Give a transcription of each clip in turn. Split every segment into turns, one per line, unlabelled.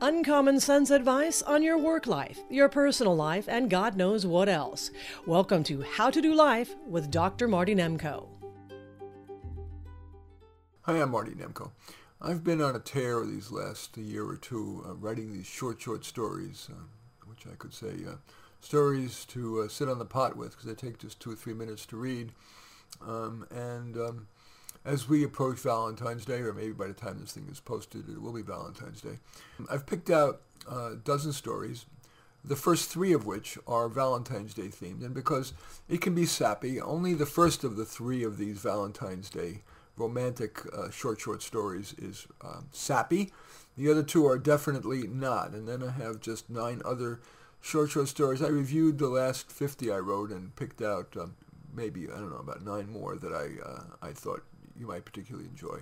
Uncommon sense advice on your work life, your personal life, and God knows what else. Welcome to How to Do Life with Dr. Marty Nemko.
Hi, I'm Marty Nemko. I've been on a tear these last year or two, uh, writing these short, short stories, uh, which I could say uh, stories to uh, sit on the pot with because they take just two or three minutes to read. Um, and um, as we approach Valentine's Day, or maybe by the time this thing is posted, it will be Valentine's Day, I've picked out a dozen stories, the first three of which are Valentine's Day themed. And because it can be sappy, only the first of the three of these Valentine's Day romantic uh, short, short stories is uh, sappy. The other two are definitely not. And then I have just nine other short, short stories. I reviewed the last 50 I wrote and picked out um, maybe, I don't know, about nine more that I, uh, I thought you might particularly enjoy.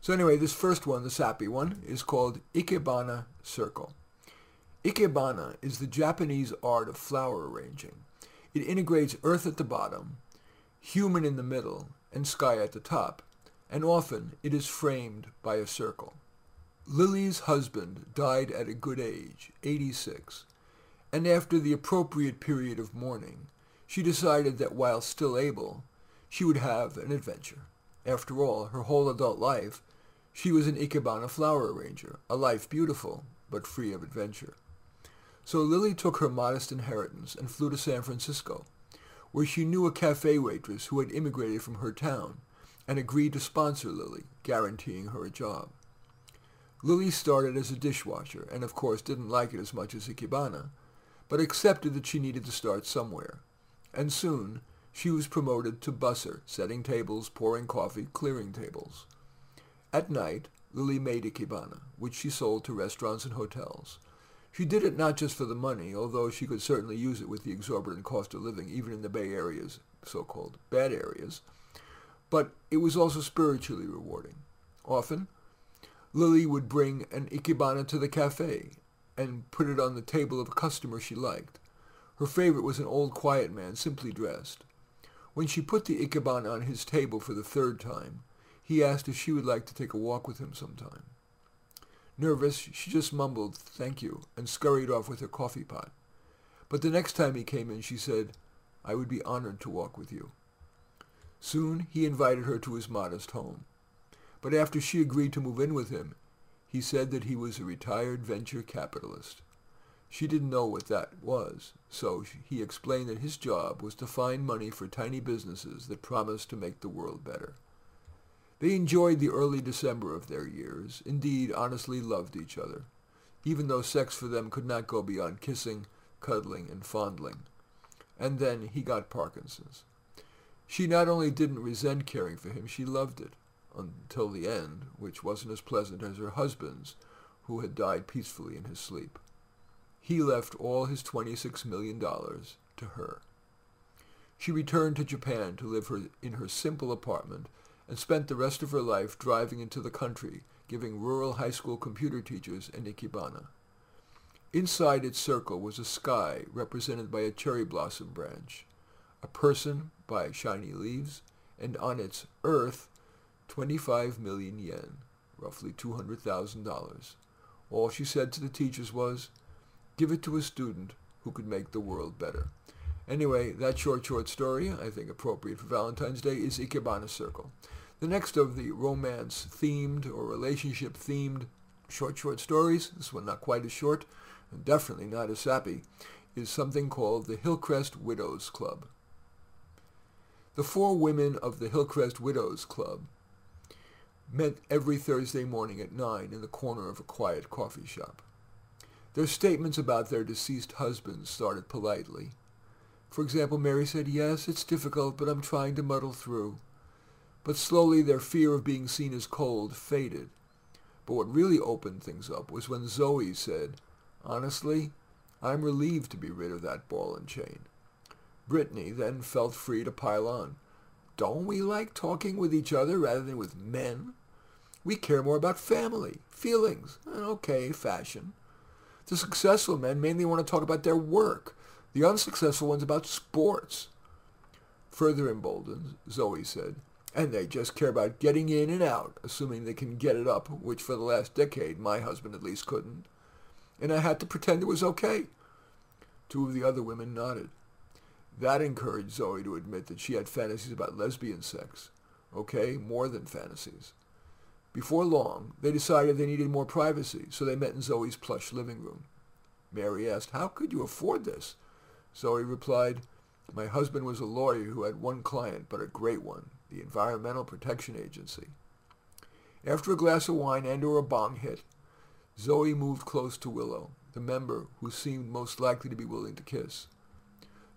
So anyway, this first one, the sappy one, is called Ikebana Circle. Ikebana is the Japanese art of flower arranging. It integrates earth at the bottom, human in the middle, and sky at the top, and often it is framed by a circle. Lily's husband died at a good age, 86, and after the appropriate period of mourning, she decided that while still able, she would have an adventure. After all, her whole adult life, she was an Ikebana flower arranger, a life beautiful, but free of adventure. So Lily took her modest inheritance and flew to San Francisco, where she knew a cafe waitress who had immigrated from her town and agreed to sponsor Lily, guaranteeing her a job. Lily started as a dishwasher and of course didn't like it as much as Ikebana, but accepted that she needed to start somewhere. And soon she was promoted to busser, setting tables, pouring coffee, clearing tables. At night, Lily made ikebana, which she sold to restaurants and hotels. She did it not just for the money, although she could certainly use it with the exorbitant cost of living, even in the Bay Area's so-called bad areas, but it was also spiritually rewarding. Often, Lily would bring an ikebana to the cafe and put it on the table of a customer she liked. Her favorite was an old quiet man, simply dressed. When she put the ikebana on his table for the third time, he asked if she would like to take a walk with him sometime. Nervous, she just mumbled, thank you, and scurried off with her coffee pot. But the next time he came in, she said, I would be honored to walk with you. Soon he invited her to his modest home. But after she agreed to move in with him, he said that he was a retired venture capitalist. She didn't know what that was, so he explained that his job was to find money for tiny businesses that promised to make the world better. They enjoyed the early December of their years, indeed honestly loved each other, even though sex for them could not go beyond kissing, cuddling, and fondling. And then he got Parkinson's. She not only didn't resent caring for him, she loved it, until the end, which wasn't as pleasant as her husband's, who had died peacefully in his sleep. He left all his $26 million to her. She returned to Japan to live her, in her simple apartment and spent the rest of her life driving into the country, giving rural high school computer teachers an ikebana. Inside its circle was a sky represented by a cherry blossom branch, a person by shiny leaves, and on its earth, 25 million yen, roughly $200,000. All she said to the teachers was, Give it to a student who could make the world better. Anyway, that short, short story, I think appropriate for Valentine's Day, is Ikebana Circle. The next of the romance-themed or relationship-themed short, short stories, this one not quite as short, and definitely not as sappy, is something called the Hillcrest Widows Club. The four women of the Hillcrest Widows Club met every Thursday morning at 9 in the corner of a quiet coffee shop. Their statements about their deceased husbands started politely. For example, Mary said, yes, it's difficult, but I'm trying to muddle through. But slowly their fear of being seen as cold faded. But what really opened things up was when Zoe said, honestly, I'm relieved to be rid of that ball and chain. Brittany then felt free to pile on. Don't we like talking with each other rather than with men? We care more about family, feelings, and okay, fashion. The successful men mainly want to talk about their work. The unsuccessful ones about sports. Further emboldened, Zoe said, and they just care about getting in and out, assuming they can get it up, which for the last decade my husband at least couldn't. and I had to pretend it was okay. Two of the other women nodded. That encouraged Zoe to admit that she had fantasies about lesbian sex. Okay, more than fantasies. Before long, they decided they needed more privacy, so they met in Zoe's plush living room. Mary asked, How could you afford this? Zoe replied, My husband was a lawyer who had one client, but a great one, the Environmental Protection Agency. After a glass of wine and or a bong hit, Zoe moved close to Willow, the member who seemed most likely to be willing to kiss.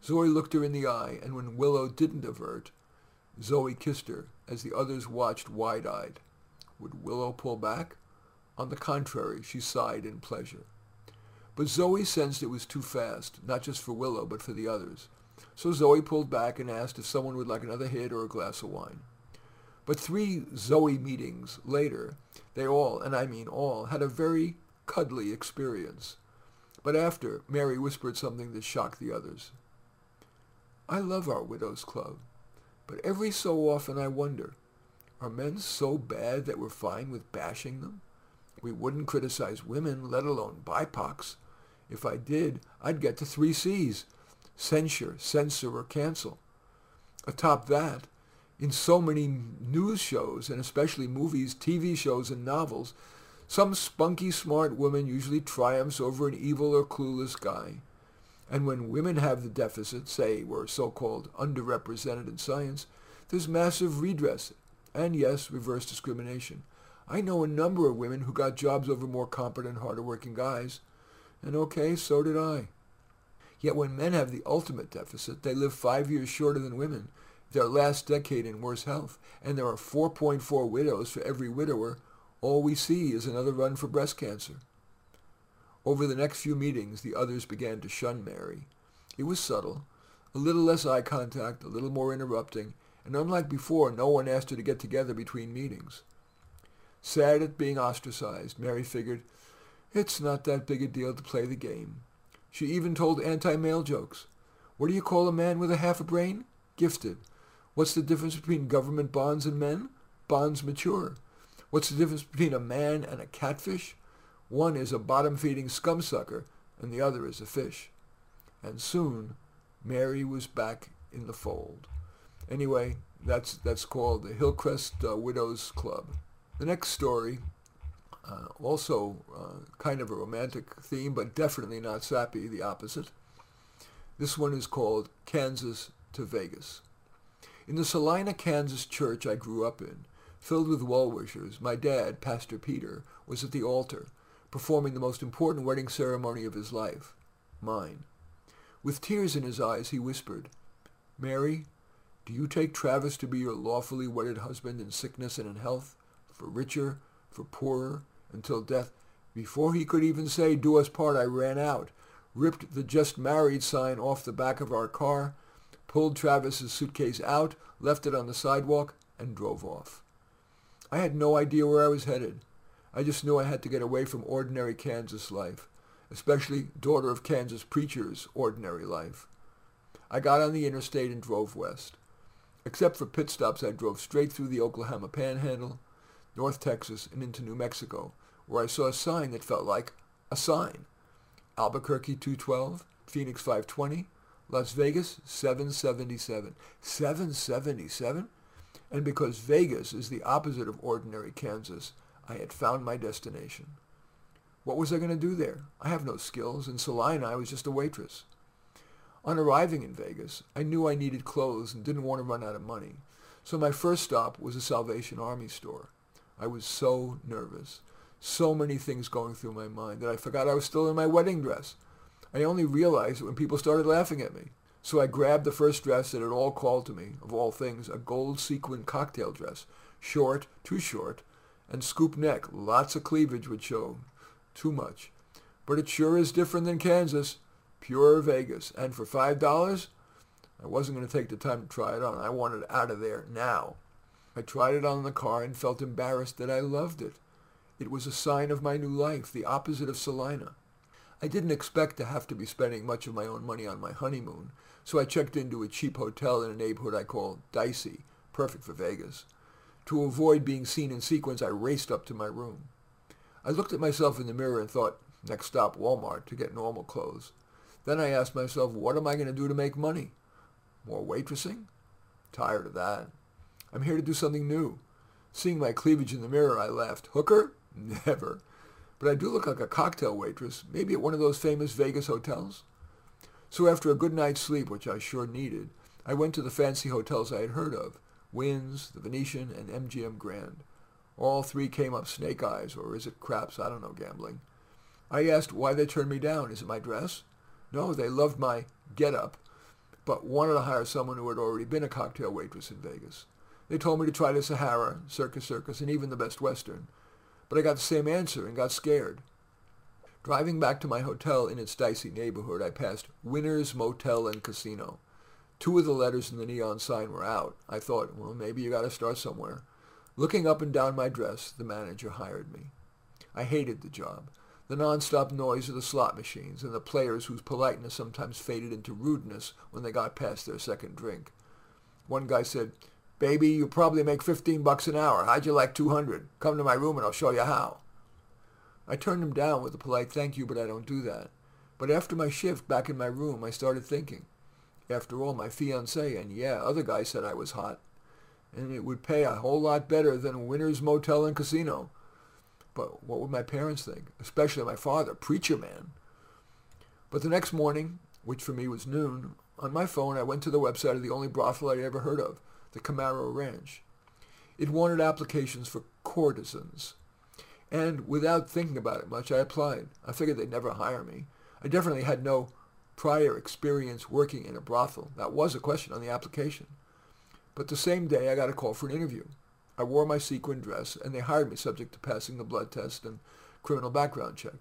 Zoe looked her in the eye, and when Willow didn't avert, Zoe kissed her as the others watched wide-eyed. Would Willow pull back? On the contrary, she sighed in pleasure. But Zoe sensed it was too fast, not just for Willow, but for the others. So Zoe pulled back and asked if someone would like another hit or a glass of wine. But three Zoe meetings later, they all, and I mean all, had a very cuddly experience. But after, Mary whispered something that shocked the others. I love our Widows Club, but every so often I wonder, are men so bad that we're fine with bashing them? We wouldn't criticize women, let alone BIPOCs. If I did, I'd get to three C's. Censure, censor, or cancel. Atop that, in so many news shows, and especially movies, TV shows, and novels, some spunky smart woman usually triumphs over an evil or clueless guy. And when women have the deficit, say we're so-called underrepresented in science, there's massive redress and, yes, reverse discrimination. I know a number of women who got jobs over more competent, harder working guys. And okay, so did I. Yet when men have the ultimate deficit, they live five years shorter than women, their last decade in worse health, and there are 4.4 widows for every widower, all we see is another run for breast cancer. Over the next few meetings, the others began to shun Mary. It was subtle, a little less eye contact, a little more interrupting, and unlike before, no one asked her to get together between meetings. Sad at being ostracized, Mary figured, it's not that big a deal to play the game. She even told anti-male jokes. What do you call a man with a half a brain? Gifted. What's the difference between government bonds and men? Bonds mature. What's the difference between a man and a catfish? One is a bottom-feeding scumsucker, and the other is a fish. And soon, Mary was back in the fold. Anyway, that's that's called the Hillcrest uh, Widows Club. The next story uh, also uh, kind of a romantic theme, but definitely not sappy, the opposite. This one is called Kansas to Vegas. In the Salina, Kansas church I grew up in, filled with well-wishers, my dad, Pastor Peter, was at the altar, performing the most important wedding ceremony of his life, mine. With tears in his eyes, he whispered, Mary, do you take Travis to be your lawfully wedded husband in sickness and in health, for richer, for poorer, until death. Before he could even say, do us part, I ran out, ripped the just married sign off the back of our car, pulled Travis's suitcase out, left it on the sidewalk, and drove off. I had no idea where I was headed. I just knew I had to get away from ordinary Kansas life, especially daughter of Kansas preacher's ordinary life. I got on the interstate and drove west. Except for pit stops, I drove straight through the Oklahoma Panhandle, North Texas, and into New Mexico, where I saw a sign that felt like a sign. Albuquerque 212, Phoenix 520, Las Vegas 777. 777? And because Vegas is the opposite of ordinary Kansas, I had found my destination. What was I going to do there? I have no skills. In Salina, I was just a waitress. On arriving in Vegas, I knew I needed clothes and didn't want to run out of money. So my first stop was a Salvation Army store. I was so nervous. So many things going through my mind that I forgot I was still in my wedding dress. I only realized it when people started laughing at me. So I grabbed the first dress that had all called to me, of all things, a gold sequin cocktail dress. Short, too short, and scoop neck. Lots of cleavage would show. Too much. But it sure is different than Kansas. Pure Vegas. And for $5, I wasn't going to take the time to try it on. I wanted it out of there now. I tried it on the car and felt embarrassed that I loved it. It was a sign of my new life, the opposite of Salina. I didn't expect to have to be spending much of my own money on my honeymoon, so I checked into a cheap hotel in a neighborhood I call Dicey, perfect for Vegas. To avoid being seen in sequins, I raced up to my room. I looked at myself in the mirror and thought, Next stop, Walmart, to get normal clothes. Then I asked myself, what am I going to do to make money? More waitressing? Tired of that. I'm here to do something new. Seeing my cleavage in the mirror, I laughed. Hooker? Never. But I do look like a cocktail waitress, maybe at one of those famous Vegas hotels. So after a good night's sleep, which I sure needed, I went to the fancy hotels I had heard of, Wynn's, the Venetian, and MGM Grand. All three came up snake eyes, or is it craps? I don't know gambling. I asked why they turned me down. Is it my dress? No, they loved my get-up, but wanted to hire someone who had already been a cocktail waitress in Vegas. They told me to try the Sahara, Circus Circus, and even the Best Western. But I got the same answer and got scared. Driving back to my hotel in its dicey neighborhood, I passed Winners Motel and Casino. Two of the letters in the neon sign were out. I thought, well, maybe you got to start somewhere. Looking up and down my dress, the manager hired me. I hated the job. The non-stop noise of the slot machines and the players whose politeness sometimes faded into rudeness when they got past their second drink. One guy said, Baby, you probably make 15 bucks an hour. How'd you like 200? Come to my room and I'll show you how. I turned him down with a polite thank you, but I don't do that. But after my shift back in my room, I started thinking. After all, my fiancée and yeah, other guys said I was hot. And it would pay a whole lot better than a Winner's Motel and Casino. But what would my parents think? Especially my father, preacher man. But the next morning, which for me was noon, on my phone I went to the website of the only brothel I'd ever heard of, the Camaro Ranch. It wanted applications for courtesans. And without thinking about it much, I applied. I figured they'd never hire me. I definitely had no prior experience working in a brothel. That was a question on the application. But the same day, I got a call for an interview. I wore my sequin dress, and they hired me subject to passing the blood test and criminal background check.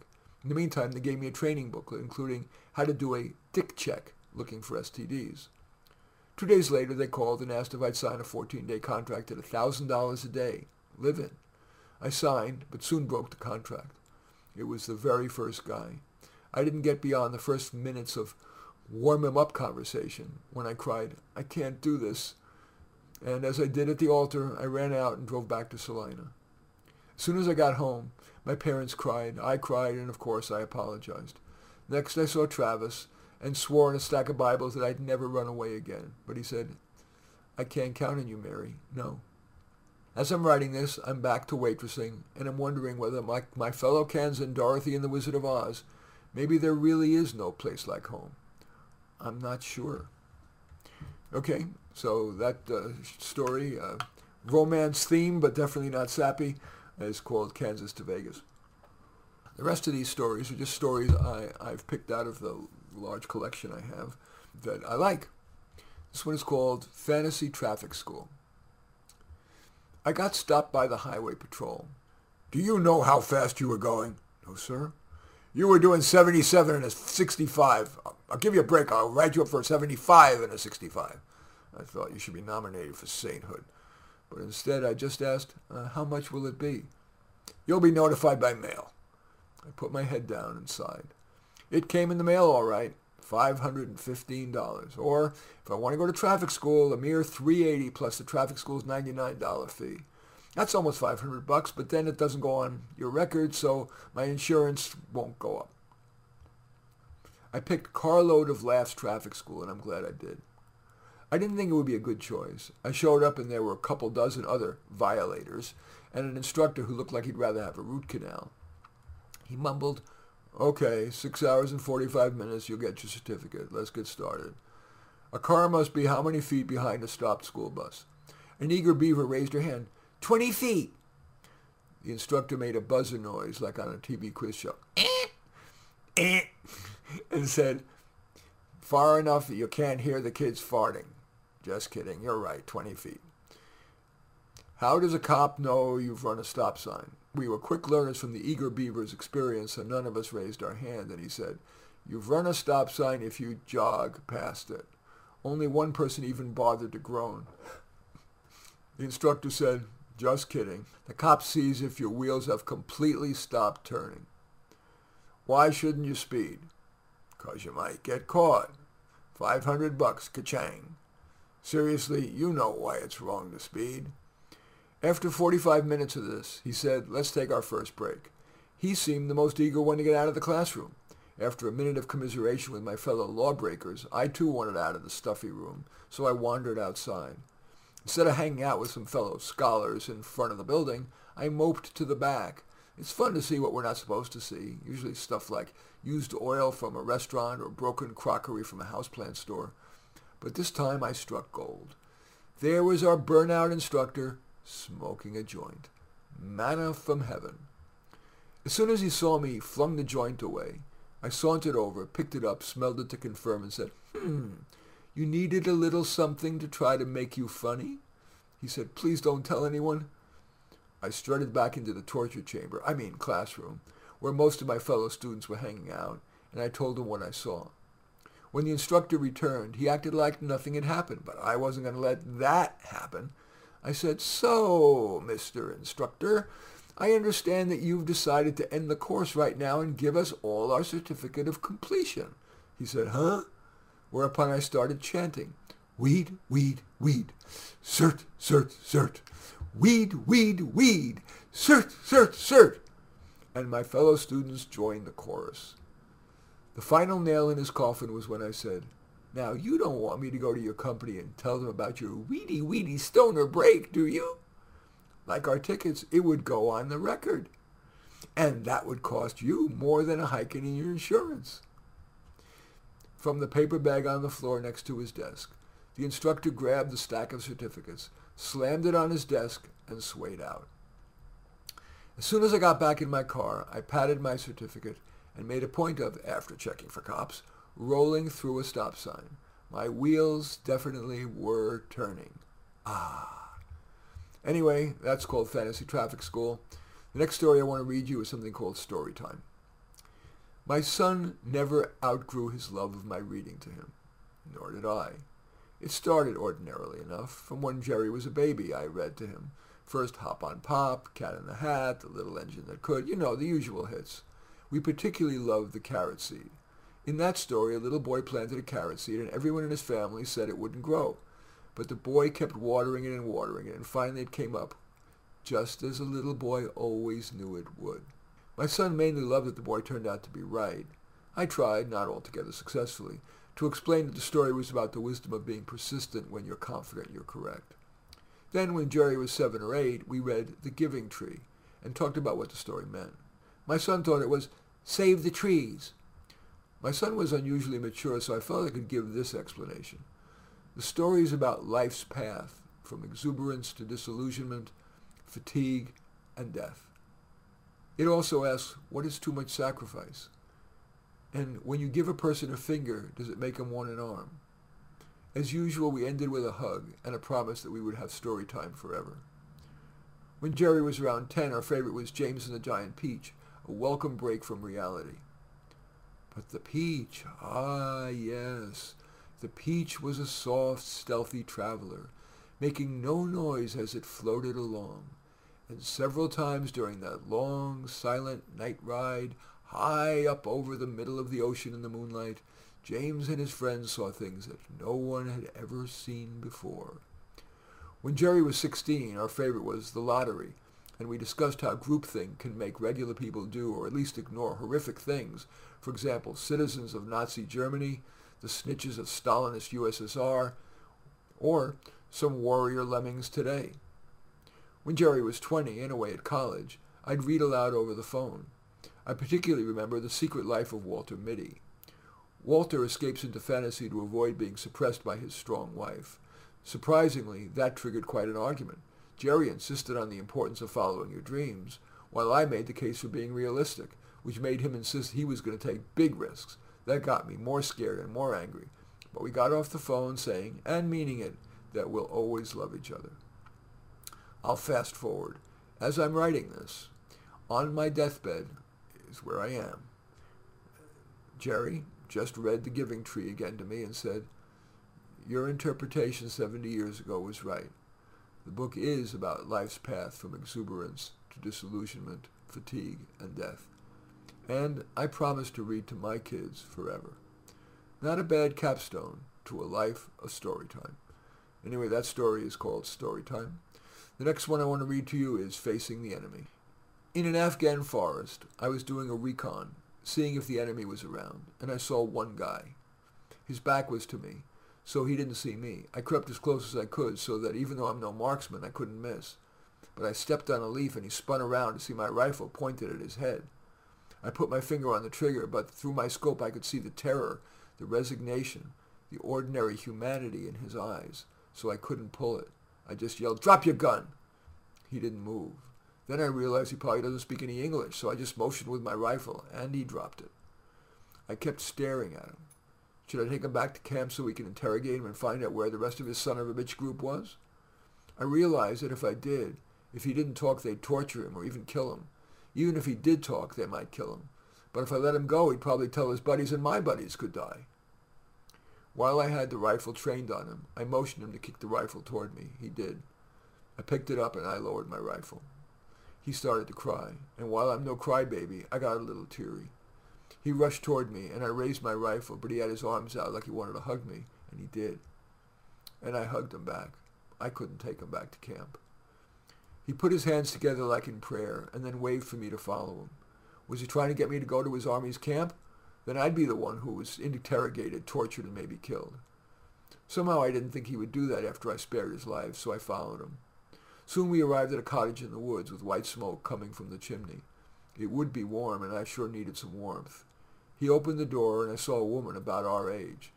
In the meantime, they gave me a training booklet including how to do a dick check looking for STDs. Two days later, they called and asked if I'd sign a 14-day contract at $1,000 a day, live in. I signed, but soon broke the contract. It was the very first guy. I didn't get beyond the first minutes of warm him up conversation when I cried, I can't do this. And as I did at the altar, I ran out and drove back to Salina. As soon as I got home, my parents cried, I cried, and of course I apologized. Next I saw Travis and swore in a stack of Bibles that I'd never run away again. But he said, I can't count on you, Mary. No. As I'm writing this, I'm back to waitressing, and I'm wondering whether my, my fellow Kansan Dorothy and the Wizard of Oz, maybe there really is no place like home. I'm not sure. Okay, so that uh, story, uh, romance theme, but definitely not sappy, is called Kansas to Vegas. The rest of these stories are just stories I, I've picked out of the large collection I have that I like. This one is called Fantasy Traffic School. I got stopped by the highway patrol. Do you know how fast you were going? No, sir. You were doing 77 and a 65. I'll give you a break. I'll write you up for a 75 and a 65. I thought you should be nominated for sainthood. But instead, I just asked, uh, how much will it be? You'll be notified by mail. I put my head down and sighed. It came in the mail all right, $515. Or if I want to go to traffic school, a mere 380 plus the traffic school's $99 fee. That's almost 500 bucks, but then it doesn't go on your record, so my insurance won't go up. I picked Carload of Laughs Traffic School, and I'm glad I did. I didn't think it would be a good choice. I showed up and there were a couple dozen other violators and an instructor who looked like he'd rather have a root canal. He mumbled, Okay, six hours and 45 minutes, you'll get your certificate. Let's get started. A car must be how many feet behind a stopped school bus? An eager beaver raised her hand. Twenty feet. The instructor made a buzzer noise like on a TV quiz show. Eh, eh, and said, far enough that you can't hear the kids farting. Just kidding. You're right. 20 feet. How does a cop know you've run a stop sign? We were quick learners from the eager beaver's experience, and none of us raised our hand. And he said, you've run a stop sign if you jog past it. Only one person even bothered to groan. The instructor said, just kidding. The cop sees if your wheels have completely stopped turning. Why shouldn't you speed? Because you might get caught. 500 bucks, ka-chang. Seriously, you know why it's wrong to speed. After 45 minutes of this, he said, let's take our first break. He seemed the most eager one to get out of the classroom. After a minute of commiseration with my fellow lawbreakers, I too wanted out of the stuffy room, so I wandered outside. Instead of hanging out with some fellow scholars in front of the building, I moped to the back. It's fun to see what we're not supposed to see, usually stuff like used oil from a restaurant or broken crockery from a houseplant store. But this time I struck gold. There was our burnout instructor smoking a joint. Manna from heaven. As soon as he saw me, he flung the joint away. I sauntered over, picked it up, smelled it to confirm, and said, Hmm, you needed a little something to try to make you funny? He said, Please don't tell anyone. I strutted back into the torture chamber, I mean classroom, where most of my fellow students were hanging out, and I told them what I saw. When the instructor returned, he acted like nothing had happened, but I wasn't going to let that happen. I said, So, Mr. Instructor, I understand that you've decided to end the course right now and give us all our certificate of completion. He said, huh? Whereupon I started chanting, weed, weed, weed, cert, cert, cert, weed, weed, weed, cert, cert, cert. And my fellow students joined the chorus. The final nail in his coffin was when I said, now you don't want me to go to your company and tell them about your weedy, weedy stoner break, do you? like our tickets, it would go on the record. And that would cost you more than a hike in your insurance. From the paper bag on the floor next to his desk, the instructor grabbed the stack of certificates, slammed it on his desk, and swayed out. As soon as I got back in my car, I patted my certificate and made a point of, after checking for cops, rolling through a stop sign. My wheels definitely were turning. Ah. Anyway, that's called Fantasy Traffic School. The next story I want to read you is something called Story Time. My son never outgrew his love of my reading to him, nor did I. It started ordinarily enough. From when Jerry was a baby, I read to him. First Hop on Pop, Cat in the Hat, The Little Engine That Could, you know, the usual hits. We particularly loved The Carrot Seed. In that story, a little boy planted a carrot seed, and everyone in his family said it wouldn't grow. But the boy kept watering it and watering it, and finally it came up, just as a little boy always knew it would. My son mainly loved that the boy turned out to be right. I tried, not altogether successfully, to explain that the story was about the wisdom of being persistent when you're confident you're correct. Then, when Jerry was seven or eight, we read The Giving Tree and talked about what the story meant. My son thought it was, Save the trees. My son was unusually mature, so I felt I could give this explanation. The story is about life's path, from exuberance to disillusionment, fatigue, and death. It also asks, what is too much sacrifice? And when you give a person a finger, does it make him want an arm? As usual, we ended with a hug and a promise that we would have story time forever. When Jerry was around 10, our favorite was James and the Giant Peach, a welcome break from reality. But the peach, ah yes, the peach was a soft, stealthy traveler, making no noise as it floated along, and several times during that long, silent night ride, high up over the middle of the ocean in the moonlight, James and his friends saw things that no one had ever seen before. When Jerry was 16, our favorite was the lottery, and we discussed how groupthink can make regular people do or at least ignore horrific things. For example, citizens of Nazi Germany the snitches of Stalinist USSR, or some warrior lemmings today. When Jerry was 20 and away at college, I'd read aloud over the phone. I particularly remember The Secret Life of Walter Mitty. Walter escapes into fantasy to avoid being suppressed by his strong wife. Surprisingly, that triggered quite an argument. Jerry insisted on the importance of following your dreams, while I made the case for being realistic, which made him insist he was going to take big risks, that got me more scared and more angry. But we got off the phone saying, and meaning it, that we'll always love each other. I'll fast forward. As I'm writing this, on my deathbed is where I am. Jerry just read The Giving Tree again to me and said, Your interpretation 70 years ago was right. The book is about life's path from exuberance to disillusionment, fatigue, and death and I promise to read to my kids forever. Not a bad capstone to a life of story time. Anyway, that story is called Story Time. The next one I want to read to you is Facing the Enemy. In an Afghan forest, I was doing a recon, seeing if the enemy was around, and I saw one guy. His back was to me, so he didn't see me. I crept as close as I could so that even though I'm no marksman, I couldn't miss. But I stepped on a leaf and he spun around to see my rifle pointed at his head. I put my finger on the trigger, but through my scope I could see the terror, the resignation, the ordinary humanity in his eyes, so I couldn't pull it. I just yelled, drop your gun! He didn't move. Then I realized he probably doesn't speak any English, so I just motioned with my rifle, and he dropped it. I kept staring at him. Should I take him back to camp so we can interrogate him and find out where the rest of his son of a bitch group was? I realized that if I did, if he didn't talk, they'd torture him or even kill him. Even if he did talk, they might kill him. But if I let him go, he'd probably tell his buddies and my buddies could die. While I had the rifle trained on him, I motioned him to kick the rifle toward me. He did. I picked it up and I lowered my rifle. He started to cry, and while I'm no crybaby, I got a little teary. He rushed toward me, and I raised my rifle, but he had his arms out like he wanted to hug me, and he did. And I hugged him back. I couldn't take him back to camp. He put his hands together like in prayer, and then waved for me to follow him. Was he trying to get me to go to his army's camp? Then I'd be the one who was interrogated, tortured, and maybe killed. Somehow I didn't think he would do that after I spared his life, so I followed him. Soon we arrived at a cottage in the woods with white smoke coming from the chimney. It would be warm, and I sure needed some warmth. He opened the door, and I saw a woman about our age.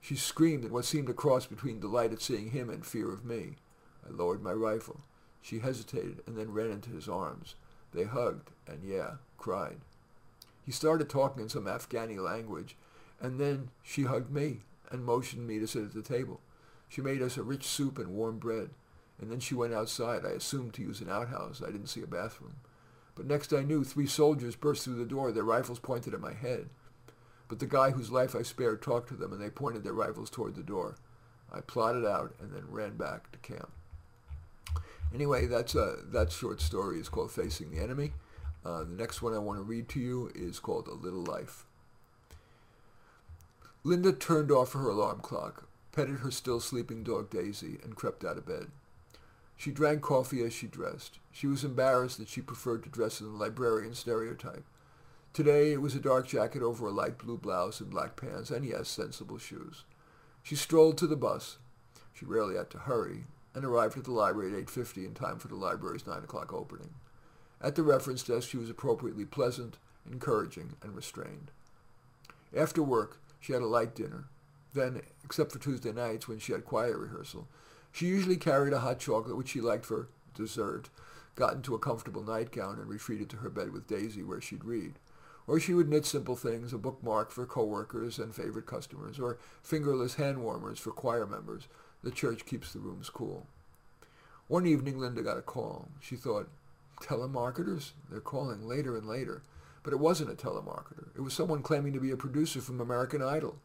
She screamed in what seemed a cross between delight at seeing him and fear of me. I lowered my rifle. She hesitated and then ran into his arms. They hugged and, yeah, cried. He started talking in some Afghani language, and then she hugged me and motioned me to sit at the table. She made us a rich soup and warm bread, and then she went outside, I assumed to use an outhouse. I didn't see a bathroom. But next I knew, three soldiers burst through the door, their rifles pointed at my head. But the guy whose life I spared talked to them, and they pointed their rifles toward the door. I plodded out and then ran back to camp. Anyway, that's a, that short story is called Facing the Enemy. Uh, the next one I want to read to you is called A Little Life. Linda turned off her alarm clock, petted her still sleeping dog Daisy, and crept out of bed. She drank coffee as she dressed. She was embarrassed that she preferred to dress in the librarian stereotype. Today it was a dark jacket over a light blue blouse and black pants, and yes, sensible shoes. She strolled to the bus. She rarely had to hurry, and arrived at the library at 8.50 in time for the library's 9 o'clock opening. At the reference desk, she was appropriately pleasant, encouraging, and restrained. After work, she had a light dinner. Then, except for Tuesday nights when she had choir rehearsal, she usually carried a hot chocolate which she liked for dessert, got into a comfortable nightgown, and retreated to her bed with Daisy where she'd read. Or she would knit simple things, a bookmark for coworkers and favorite customers, or fingerless hand warmers for choir members, the church keeps the rooms cool. One evening, Linda got a call. She thought, telemarketers? They're calling later and later. But it wasn't a telemarketer. It was someone claiming to be a producer from American Idol.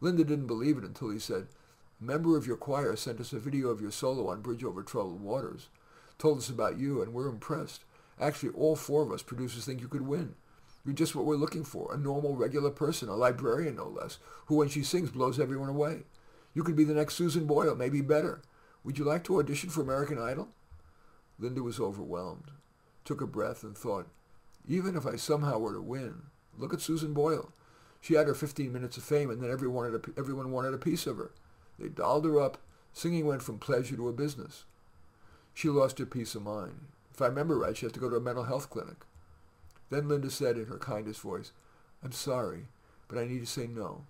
Linda didn't believe it until he said, member of your choir sent us a video of your solo on Bridge Over Troubled Waters. Told us about you, and we're impressed. Actually, all four of us producers think you could win. You're just what we're looking for, a normal, regular person, a librarian no less, who when she sings blows everyone away. You could be the next Susan Boyle, maybe better. Would you like to audition for American Idol? Linda was overwhelmed, took a breath, and thought, even if I somehow were to win, look at Susan Boyle. She had her 15 minutes of fame, and then everyone wanted a, everyone wanted a piece of her. They dolled her up. Singing went from pleasure to a business. She lost her peace of mind. If I remember right, she had to go to a mental health clinic. Then Linda said in her kindest voice, I'm sorry, but I need to say no.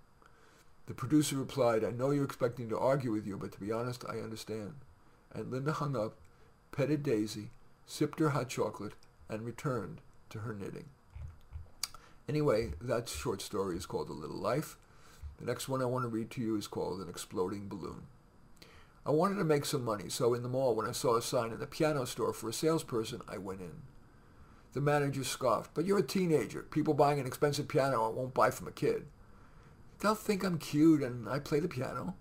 The producer replied, I know you're expecting to argue with you, but to be honest, I understand. And Linda hung up, petted Daisy, sipped her hot chocolate, and returned to her knitting. Anyway, that short story is called A Little Life. The next one I want to read to you is called An Exploding Balloon. I wanted to make some money, so in the mall, when I saw a sign in the piano store for a salesperson, I went in. The manager scoffed, but you're a teenager. People buying an expensive piano won't buy from a kid. They'll think I'm cute and I play the piano.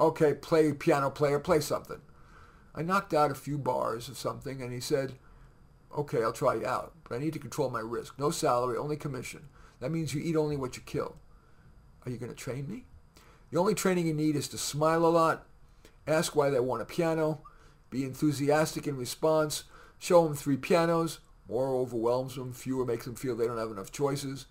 Okay, play piano player, play something. I knocked out a few bars of something and he said, okay, I'll try you out, but I need to control my risk. No salary, only commission. That means you eat only what you kill. Are you going to train me? The only training you need is to smile a lot, ask why they want a piano, be enthusiastic in response, show them three pianos, More overwhelms them, fewer makes them feel they don't have enough choices.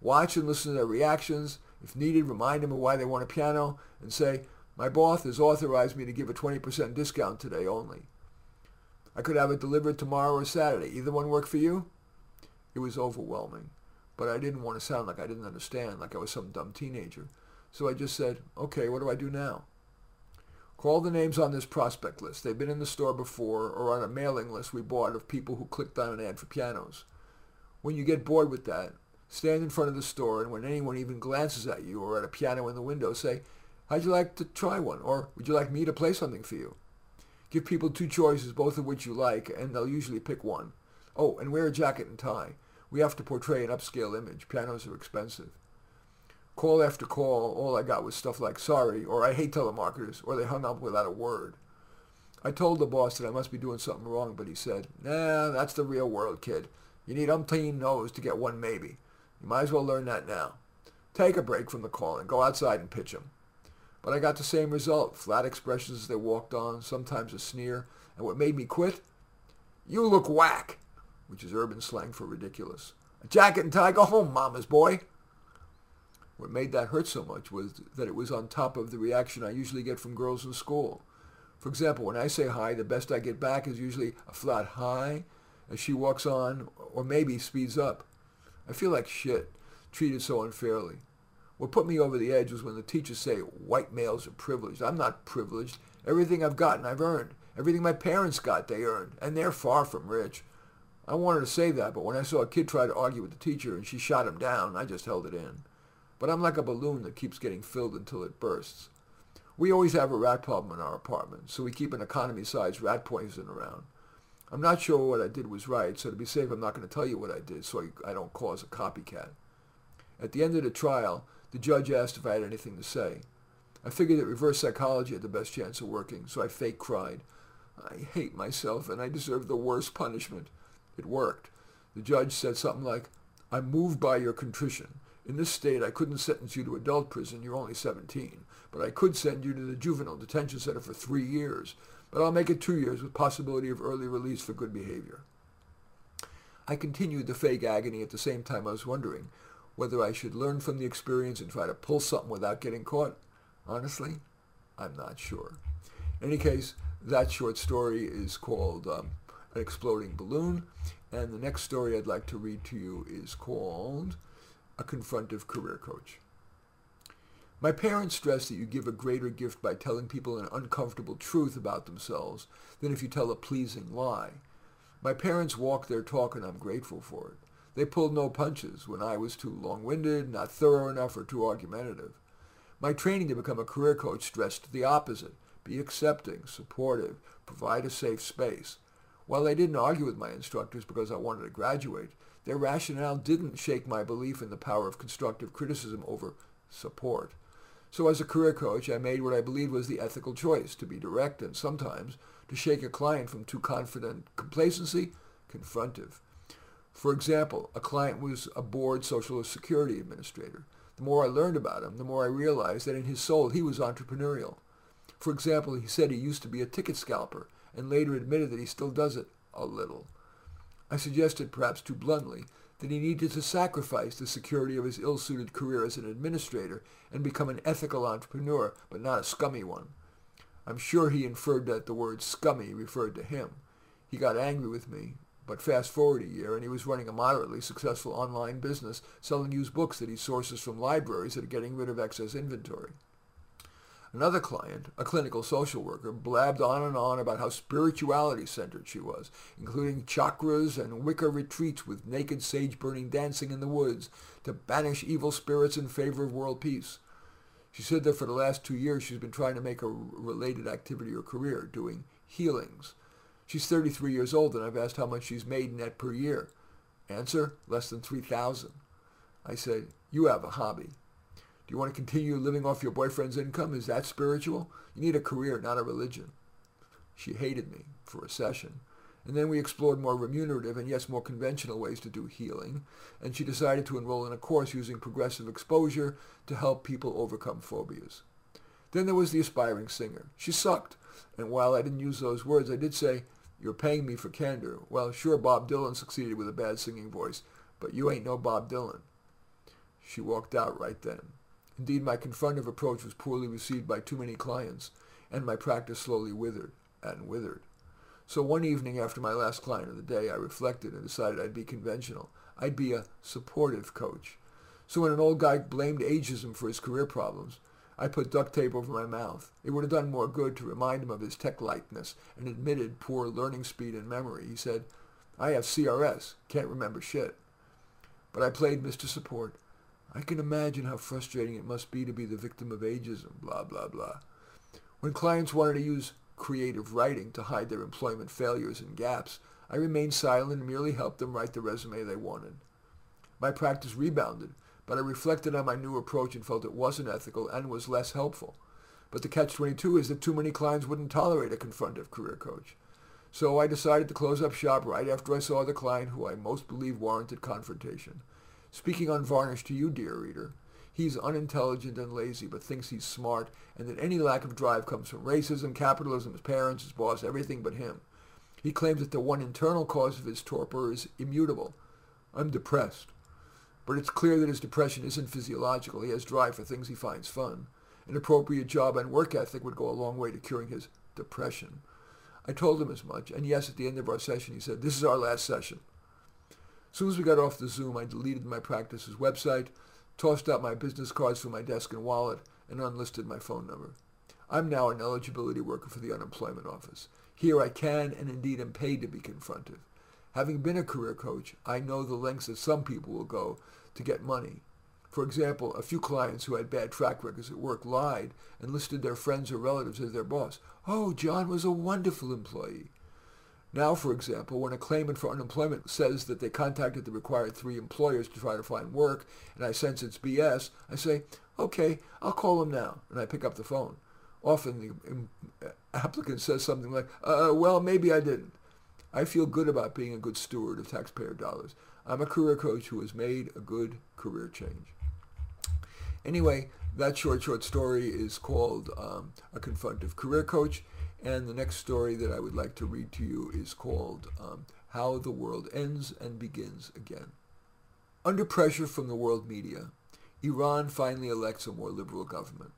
Watch and listen to their reactions. If needed, remind them of why they want a piano and say, my boss has authorized me to give a 20% discount today only. I could have it delivered tomorrow or Saturday. Either one work for you? It was overwhelming, but I didn't want to sound like I didn't understand, like I was some dumb teenager. So I just said, okay, what do I do now? Call the names on this prospect list. They've been in the store before or on a mailing list we bought of people who clicked on an ad for pianos. When you get bored with that, stand in front of the store and when anyone even glances at you or at a piano in the window, say, how'd you like to try one? Or would you like me to play something for you? Give people two choices, both of which you like, and they'll usually pick one. Oh, and wear a jacket and tie. We have to portray an upscale image. Pianos are expensive. Call after call, all I got was stuff like sorry, or I hate telemarketers, or they hung up without a word. I told the boss that I must be doing something wrong, but he said, nah, that's the real world, kid. You need umpteen no's to get one maybe. You might as well learn that now. Take a break from the calling. Go outside and pitch 'em. But I got the same result, flat expressions as they walked on, sometimes a sneer, and what made me quit? You look whack, which is urban slang for ridiculous. A jacket and tie, go home, mama's boy. What made that hurt so much was that it was on top of the reaction I usually get from girls in school. For example, when I say hi, the best I get back is usually a flat hi as she walks on or maybe speeds up. I feel like shit, treated so unfairly. What put me over the edge was when the teachers say white males are privileged. I'm not privileged. Everything I've gotten, I've earned. Everything my parents got, they earned. And they're far from rich. I wanted to say that, but when I saw a kid try to argue with the teacher and she shot him down, I just held it in. But I'm like a balloon that keeps getting filled until it bursts. We always have a rat problem in our apartment, so we keep an economy-sized rat poison around. I'm not sure what I did was right, so to be safe, I'm not going to tell you what I did so I don't cause a copycat. At the end of the trial, the judge asked if I had anything to say. I figured that reverse psychology had the best chance of working, so I fake cried. I hate myself and I deserve the worst punishment. It worked. The judge said something like, I'm moved by your contrition. In this state, I couldn't sentence you to adult prison. You're only 17. But I could send you to the juvenile detention center for three years. But I'll make it two years with possibility of early release for good behavior. I continued the fake agony at the same time I was wondering, whether I should learn from the experience and try to pull something without getting caught, honestly, I'm not sure. In any case, that short story is called um, An Exploding Balloon, and the next story I'd like to read to you is called A Confrontive Career Coach. My parents stress that you give a greater gift by telling people an uncomfortable truth about themselves than if you tell a pleasing lie. My parents walk their talk and I'm grateful for it. They pulled no punches when I was too long-winded, not thorough enough, or too argumentative. My training to become a career coach stressed the opposite. Be accepting, supportive, provide a safe space. While I didn't argue with my instructors because I wanted to graduate, their rationale didn't shake my belief in the power of constructive criticism over support. So as a career coach, I made what I believed was the ethical choice, to be direct and sometimes to shake a client from too confident complacency, confrontive. For example, a client was a board Social Security administrator. The more I learned about him, the more I realized that in his soul he was entrepreneurial. For example, he said he used to be a ticket scalper and later admitted that he still does it a little. I suggested, perhaps too bluntly, that he needed to sacrifice the security of his ill-suited career as an administrator and become an ethical entrepreneur, but not a scummy one. I'm sure he inferred that the word scummy referred to him. He got angry with me, but fast forward a year, and he was running a moderately successful online business selling used books that he sources from libraries that are getting rid of excess inventory. Another client, a clinical social worker, blabbed on and on about how spirituality-centered she was, including chakras and Wicca retreats with naked sage-burning dancing in the woods to banish evil spirits in favor of world peace. She said that for the last two years she's been trying to make a related activity or career, doing healings, She's 33 years old, and I've asked how much she's made net per year. Answer, less than 3000 I said, you have a hobby. Do you want to continue living off your boyfriend's income? Is that spiritual? You need a career, not a religion. She hated me for a session. And then we explored more remunerative and yes, more conventional ways to do healing. And she decided to enroll in a course using progressive exposure to help people overcome phobias. Then there was the aspiring singer. She sucked. And while I didn't use those words, I did say, You're paying me for candor. Well, sure, Bob Dylan succeeded with a bad singing voice, but you ain't no Bob Dylan. She walked out right then. Indeed, my confrontive approach was poorly received by too many clients, and my practice slowly withered and withered. So one evening after my last client of the day, I reflected and decided I'd be conventional. I'd be a supportive coach. So when an old guy blamed ageism for his career problems, I put duct tape over my mouth. It would have done more good to remind him of his tech-likeness and admitted poor learning speed and memory. He said, I have CRS, can't remember shit. But I played Mr. Support. I can imagine how frustrating it must be to be the victim of ageism, blah, blah, blah. When clients wanted to use creative writing to hide their employment failures and gaps, I remained silent and merely helped them write the resume they wanted. My practice rebounded, but I reflected on my new approach and felt it wasn't ethical and was less helpful. But the catch-22 is that too many clients wouldn't tolerate a confrontive career coach. So I decided to close up shop right after I saw the client who I most believe warranted confrontation. Speaking unvarnished to you, dear reader, he's unintelligent and lazy, but thinks he's smart, and that any lack of drive comes from racism, capitalism, his parents, his boss, everything but him. He claims that the one internal cause of his torpor is immutable. I'm depressed. But it's clear that his depression isn't physiological. He has drive for things he finds fun. An appropriate job and work ethic would go a long way to curing his depression. I told him as much, and yes, at the end of our session, he said, this is our last session. As soon as we got off the Zoom, I deleted my practice's website, tossed out my business cards from my desk and wallet, and unlisted my phone number. I'm now an eligibility worker for the unemployment office. Here I can and indeed am paid to be confrontive. Having been a career coach, I know the lengths that some people will go to get money. For example, a few clients who had bad track records at work lied and listed their friends or relatives as their boss. Oh, John was a wonderful employee. Now, for example, when a claimant for unemployment says that they contacted the required three employers to try to find work, and I sense it's BS, I say, okay, I'll call them now, and I pick up the phone. Often the applicant says something like, uh, well, maybe I didn't. I feel good about being a good steward of taxpayer dollars. I'm a career coach who has made a good career change. Anyway, that short, short story is called um, A Confrontive Career Coach. And the next story that I would like to read to you is called um, How the World Ends and Begins Again. Under pressure from the world media, Iran finally elects a more liberal government.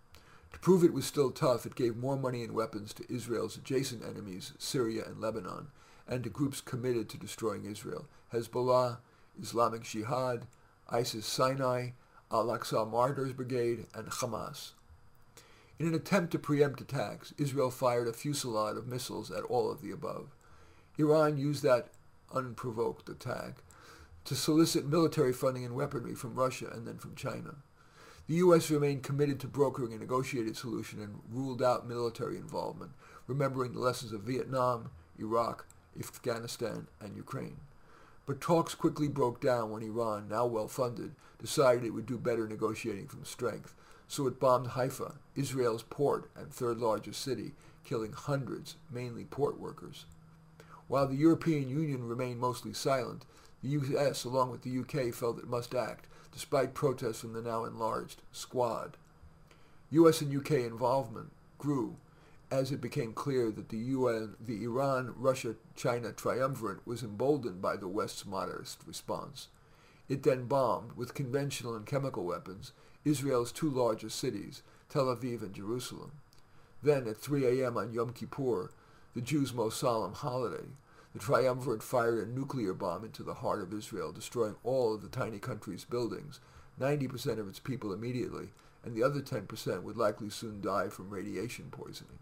To prove it was still tough, it gave more money and weapons to Israel's adjacent enemies, Syria and Lebanon, and to groups committed to destroying Israel, Hezbollah, Islamic Jihad, ISIS Sinai, Al-Aqsa Martyrs Brigade, and Hamas. In an attempt to preempt attacks, Israel fired a fusillade of missiles at all of the above. Iran used that unprovoked attack to solicit military funding and weaponry from Russia and then from China. The U.S. remained committed to brokering a negotiated solution and ruled out military involvement, remembering the lessons of Vietnam, Iraq, Afghanistan, and Ukraine. But talks quickly broke down when Iran, now well funded, decided it would do better negotiating from strength so it bombed Haifa, Israel's port and third largest city, killing hundreds, mainly port workers. While the European Union remained mostly silent, the US, along with the UK, felt it must act, despite protests from the now enlarged Squad. US and UK involvement grew as it became clear that the UN, the Iran-Russia-China triumvirate was emboldened by the West's modest response. It then bombed, with conventional and chemical weapons, Israel's two largest cities, Tel Aviv and Jerusalem. Then, at 3 a.m. on Yom Kippur, the Jews' most solemn holiday, the triumvirate fired a nuclear bomb into the heart of Israel, destroying all of the tiny country's buildings, 90% of its people immediately, and the other 10% would likely soon die from radiation poisoning.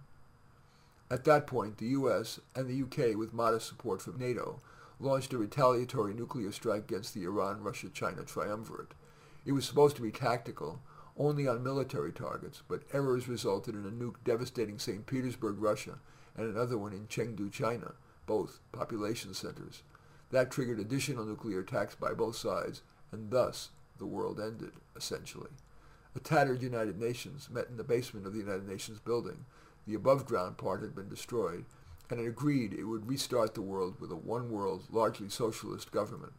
At that point, the U.S. and the U.K., with modest support from NATO, launched a retaliatory nuclear strike against the Iran-Russia-China triumvirate. It was supposed to be tactical, only on military targets, but errors resulted in a nuke devastating St. Petersburg, Russia, and another one in Chengdu, China, both population centers. That triggered additional nuclear attacks by both sides, and thus the world ended, essentially. A tattered United Nations met in the basement of the United Nations building. The above-ground part had been destroyed, and it agreed it would restart the world with a one-world, largely socialist government.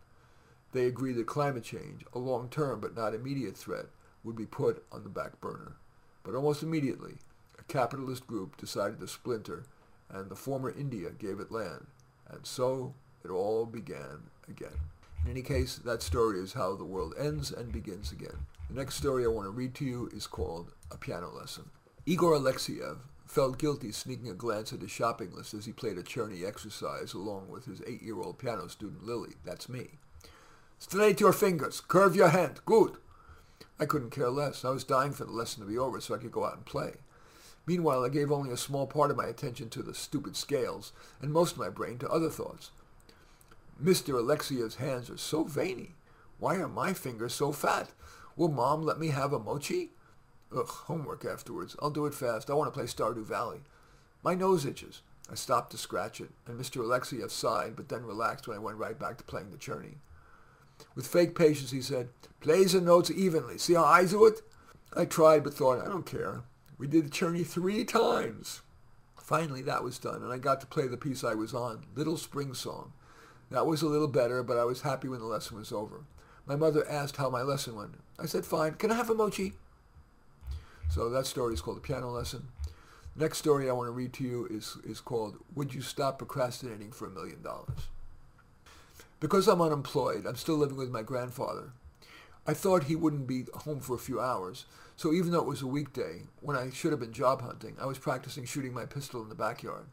They agreed that climate change, a long-term but not immediate threat, would be put on the back burner. But almost immediately, a capitalist group decided to splinter, and the former India gave it land. And so it all began again. In any case, that story is how the world ends and begins again. The next story I want to read to you is called A Piano Lesson. Igor Alexiev felt guilty sneaking a glance at his shopping list as he played a Czerny exercise along with his eight-year-old piano student Lily. That's me. Straight your fingers. Curve your hand. Good. I couldn't care less. I was dying for the lesson to be over so I could go out and play. Meanwhile, I gave only a small part of my attention to the stupid scales and most of my brain to other thoughts. Mr. Alexiev's hands are so veiny. Why are my fingers so fat? Will Mom let me have a mochi? Ugh, homework afterwards. I'll do it fast. I want to play Stardew Valley. My nose itches. I stopped to scratch it, and Mr. Alexiev sighed, but then relaxed when I went right back to playing the Czerny. With fake patience, he said, Plays the notes evenly. See how I do it? I tried, but thought, I don't care. We did the Czerny three times. Finally, that was done, and I got to play the piece I was on, Little Spring Song. That was a little better, but I was happy when the lesson was over. My mother asked how my lesson went. I said, fine. Can I have a mochi? So that story is called The Piano Lesson. Next story I want to read to you is, is called Would You Stop Procrastinating for a Million Dollars? Because I'm unemployed, I'm still living with my grandfather. I thought he wouldn't be home for a few hours, so even though it was a weekday, when I should have been job hunting, I was practicing shooting my pistol in the backyard.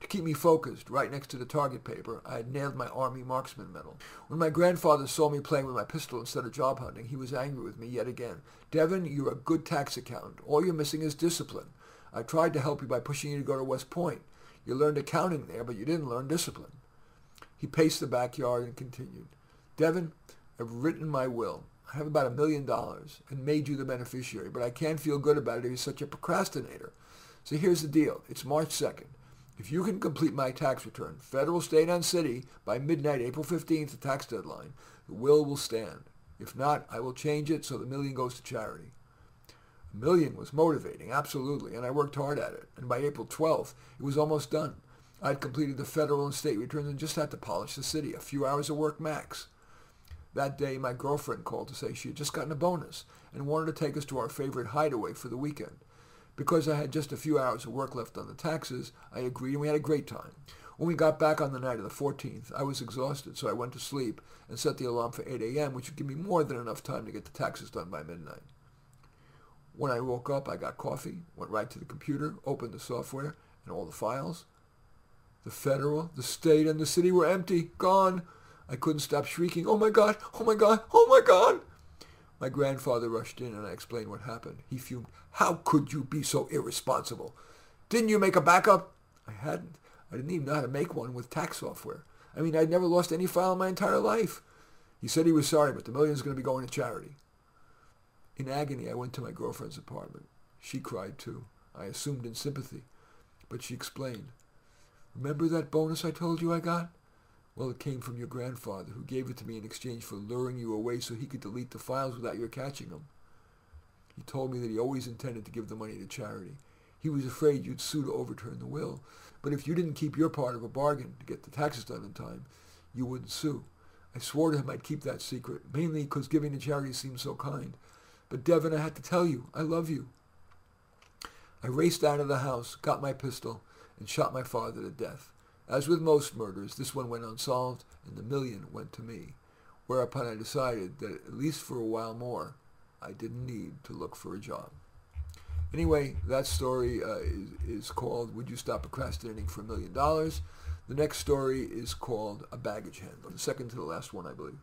To keep me focused, right next to the target paper, I had nailed my Army Marksman medal. When my grandfather saw me playing with my pistol instead of job hunting, he was angry with me yet again. Devin, you're a good tax accountant. All you're missing is discipline. I tried to help you by pushing you to go to West Point. You learned accounting there, but you didn't learn discipline. He paced the backyard and continued. Devin, I've written my will. I have about a million dollars and made you the beneficiary, but I can't feel good about it if you're such a procrastinator. So here's the deal. It's March 2nd. If you can complete my tax return, federal, state, and city, by midnight, April 15th, the tax deadline, the will will stand. If not, I will change it so the million goes to charity. A million was motivating, absolutely, and I worked hard at it. And by April 12th, it was almost done. I had completed the federal and state returns and just had to polish the city, a few hours of work max. That day, my girlfriend called to say she had just gotten a bonus and wanted to take us to our favorite hideaway for the weekend. Because I had just a few hours of work left on the taxes, I agreed and we had a great time. When we got back on the night of the 14th, I was exhausted, so I went to sleep and set the alarm for 8 a.m., which would give me more than enough time to get the taxes done by midnight. When I woke up, I got coffee, went right to the computer, opened the software and all the files. The federal, the state, and the city were empty, gone. I couldn't stop shrieking, oh my God, oh my God, oh my God. My grandfather rushed in and I explained what happened. He fumed. How could you be so irresponsible? Didn't you make a backup? I hadn't. I didn't even know how to make one with tax software. I mean, I'd never lost any file in my entire life. He said he was sorry, but the million's going to be going to charity. In agony, I went to my girlfriend's apartment. She cried too. I assumed in sympathy. But she explained. Remember that bonus I told you I got? Well, it came from your grandfather, who gave it to me in exchange for luring you away so he could delete the files without your catching them. He told me that he always intended to give the money to charity. He was afraid you'd sue to overturn the will. But if you didn't keep your part of a bargain to get the taxes done in time, you wouldn't sue. I swore to him I'd keep that secret, mainly because giving to charity seemed so kind. But Devin, I had to tell you, I love you. I raced out of the house, got my pistol, and shot my father to death. As with most murders, this one went unsolved, and the million went to me, whereupon I decided that at least for a while more, I didn't need to look for a job. Anyway, that story uh, is, is called Would You Stop Procrastinating for a Million Dollars? The next story is called A Baggage Handler, the second to the last one, I believe.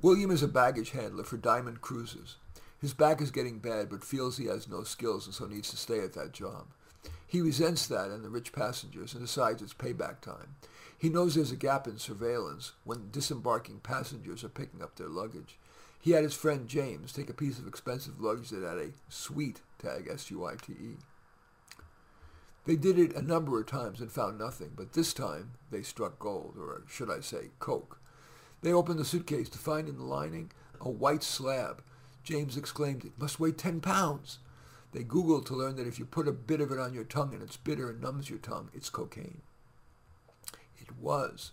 William is a baggage handler for Diamond Cruises. His back is getting bad, but feels he has no skills and so needs to stay at that job. He resents that in the rich passengers and decides it's payback time. He knows there's a gap in surveillance when disembarking passengers are picking up their luggage. He had his friend James take a piece of expensive luggage that had a suite tag, S-U-I-T-E. They did it a number of times and found nothing, but this time they struck gold, or should I say, coke. They opened the suitcase to find in the lining a white slab. James exclaimed, it must weigh ten pounds. They Googled to learn that if you put a bit of it on your tongue and it's bitter and numbs your tongue, it's cocaine. It was.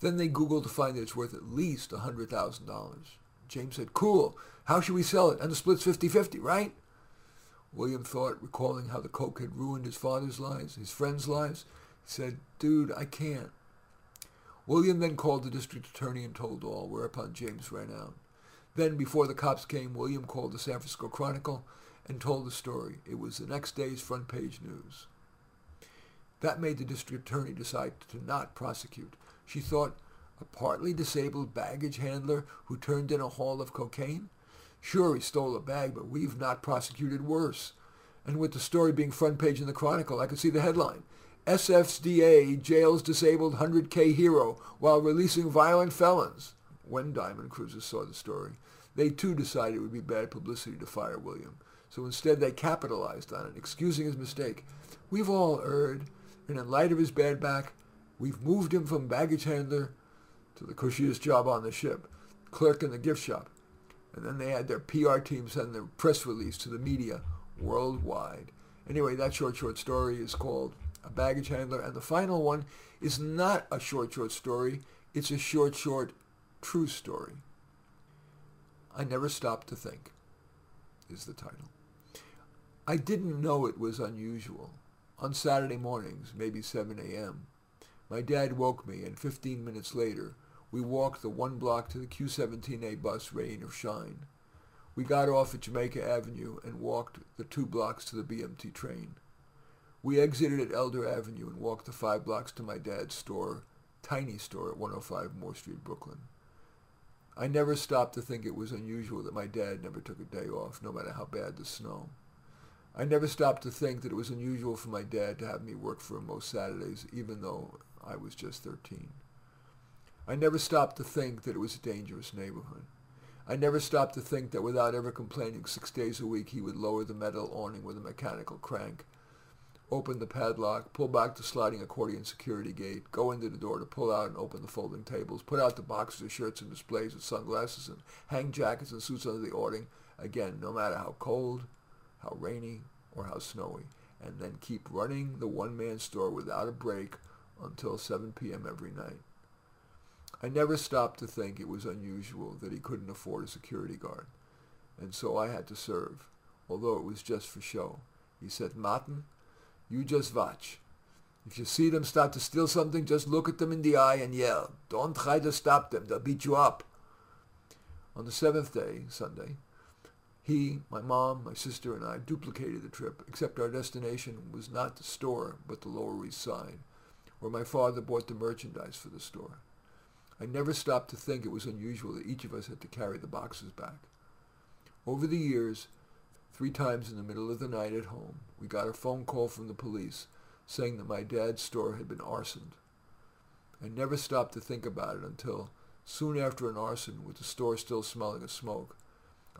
Then they Googled to find that it's worth at least $100,000. James said, cool, how should we sell it? And the split's 50-50, right? William thought, recalling how the coke had ruined his father's lives, his friends' lives, said, dude, I can't. William then called the district attorney and told all, whereupon James ran out. Then, before the cops came, William called the San Francisco Chronicle and told the story. It was the next day's front page news. That made the district attorney decide to not prosecute. She thought, a partly disabled baggage handler who turned in a haul of cocaine? Sure, he stole a bag, but we've not prosecuted worse. And with the story being front page in the Chronicle, I could see the headline. SFDA jails disabled 100K hero while releasing violent felons. When Diamond Cruises saw the story, they too decided it would be bad publicity to fire William. So instead they capitalized on it, excusing his mistake. We've all erred, and in light of his bad back, we've moved him from baggage handler to the cushiest job on the ship, clerk in the gift shop. And then they had their PR team send their press release to the media worldwide. Anyway, that short, short story is called A Baggage Handler. And the final one is not a short, short story. It's a short, short true story. I Never Stopped to Think is the title. I didn't know it was unusual. On Saturday mornings, maybe 7 a.m., my dad woke me, and 15 minutes later, we walked the one block to the Q17A bus, rain or shine. We got off at Jamaica Avenue and walked the two blocks to the BMT train. We exited at Elder Avenue and walked the five blocks to my dad's store, tiny store at 105 Moore Street, Brooklyn. I never stopped to think it was unusual that my dad never took a day off, no matter how bad the snow. I never stopped to think that it was unusual for my dad to have me work for him most Saturdays, even though I was just 13. I never stopped to think that it was a dangerous neighborhood. I never stopped to think that without ever complaining six days a week he would lower the metal awning with a mechanical crank, open the padlock, pull back the sliding accordion security gate, go into the door to pull out and open the folding tables, put out the boxes of shirts and displays of sunglasses and hang jackets and suits under the awning, again, no matter how cold, how rainy, or how snowy, and then keep running the one-man store without a break until 7 p.m. every night. I never stopped to think it was unusual that he couldn't afford a security guard, and so I had to serve, although it was just for show. He said, Martin, you just watch. If you see them start to steal something, just look at them in the eye and yell. Don't try to stop them. They'll beat you up. On the seventh day, Sunday, he, my mom, my sister, and I duplicated the trip, except our destination was not the store, but the Lower East Side, where my father bought the merchandise for the store. I never stopped to think it was unusual that each of us had to carry the boxes back. Over the years, three times in the middle of the night at home, we got a phone call from the police saying that my dad's store had been arsoned. I never stopped to think about it until, soon after an arson, with the store still smelling of smoke,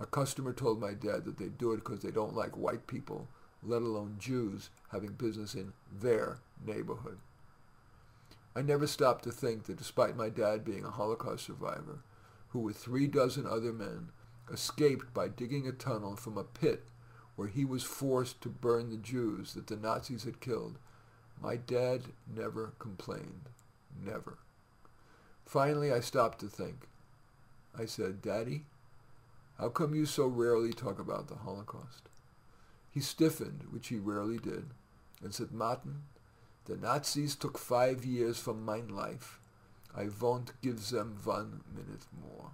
a customer told my dad that they'd do it because they don't like white people, let alone Jews, having business in their neighborhood. I never stopped to think that despite my dad being a Holocaust survivor, who with three dozen other men escaped by digging a tunnel from a pit where he was forced to burn the Jews that the Nazis had killed, my dad never complained. Never. Finally, I stopped to think. I said, Daddy, how come you so rarely talk about the Holocaust? He stiffened, which he rarely did, and said, Martin, the Nazis took five years from my life. I won't give them one minute more.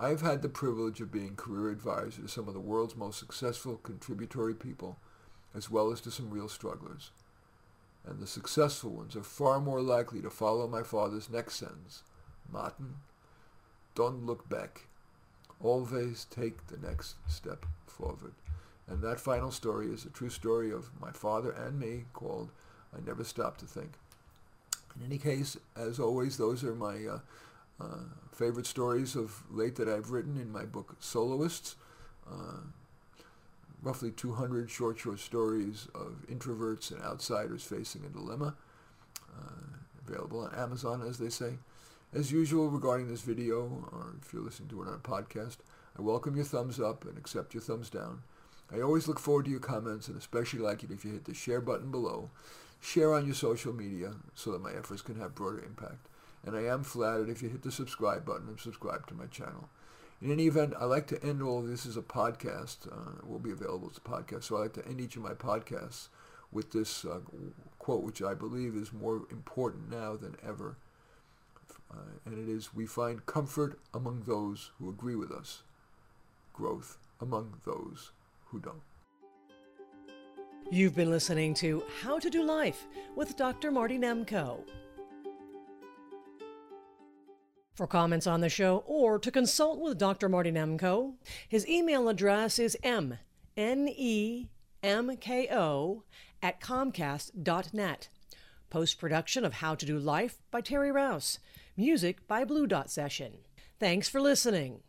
I've had the privilege of being career advisor to some of the world's most successful contributory people, as well as to some real strugglers. And the successful ones are far more likely to follow my father's next sentence. Martin, don't look back. Always take the next step forward. And that final story is a true story of my father and me called I Never Stopped to Think. In any case, as always, those are my uh, uh, favorite stories of late that I've written in my book Soloists. Uh, roughly 200 short, short stories of introverts and outsiders facing a dilemma. Uh, available on Amazon, as they say. As usual, regarding this video, or if you're listening to it on a podcast, I welcome your thumbs up and accept your thumbs down. I always look forward to your comments and especially like it if you hit the share button below. Share on your social media so that my efforts can have broader impact. And I am flattered if you hit the subscribe button and subscribe to my channel. In any event, I like to end all of this as a podcast. Uh, it will be available as a podcast. So I like to end each of my podcasts with this uh, quote, which I believe is more important now than ever uh, and it is we find comfort among those who agree with us, growth among those who don't.
You've been listening to How to Do Life with Dr. Marty Nemko. For comments on the show or to consult with Dr. Marty Nemko, his email address is m n e m k o at comcast.net. Post production of How to Do Life by Terry Rouse. Music by Blue Dot Session. Thanks for listening.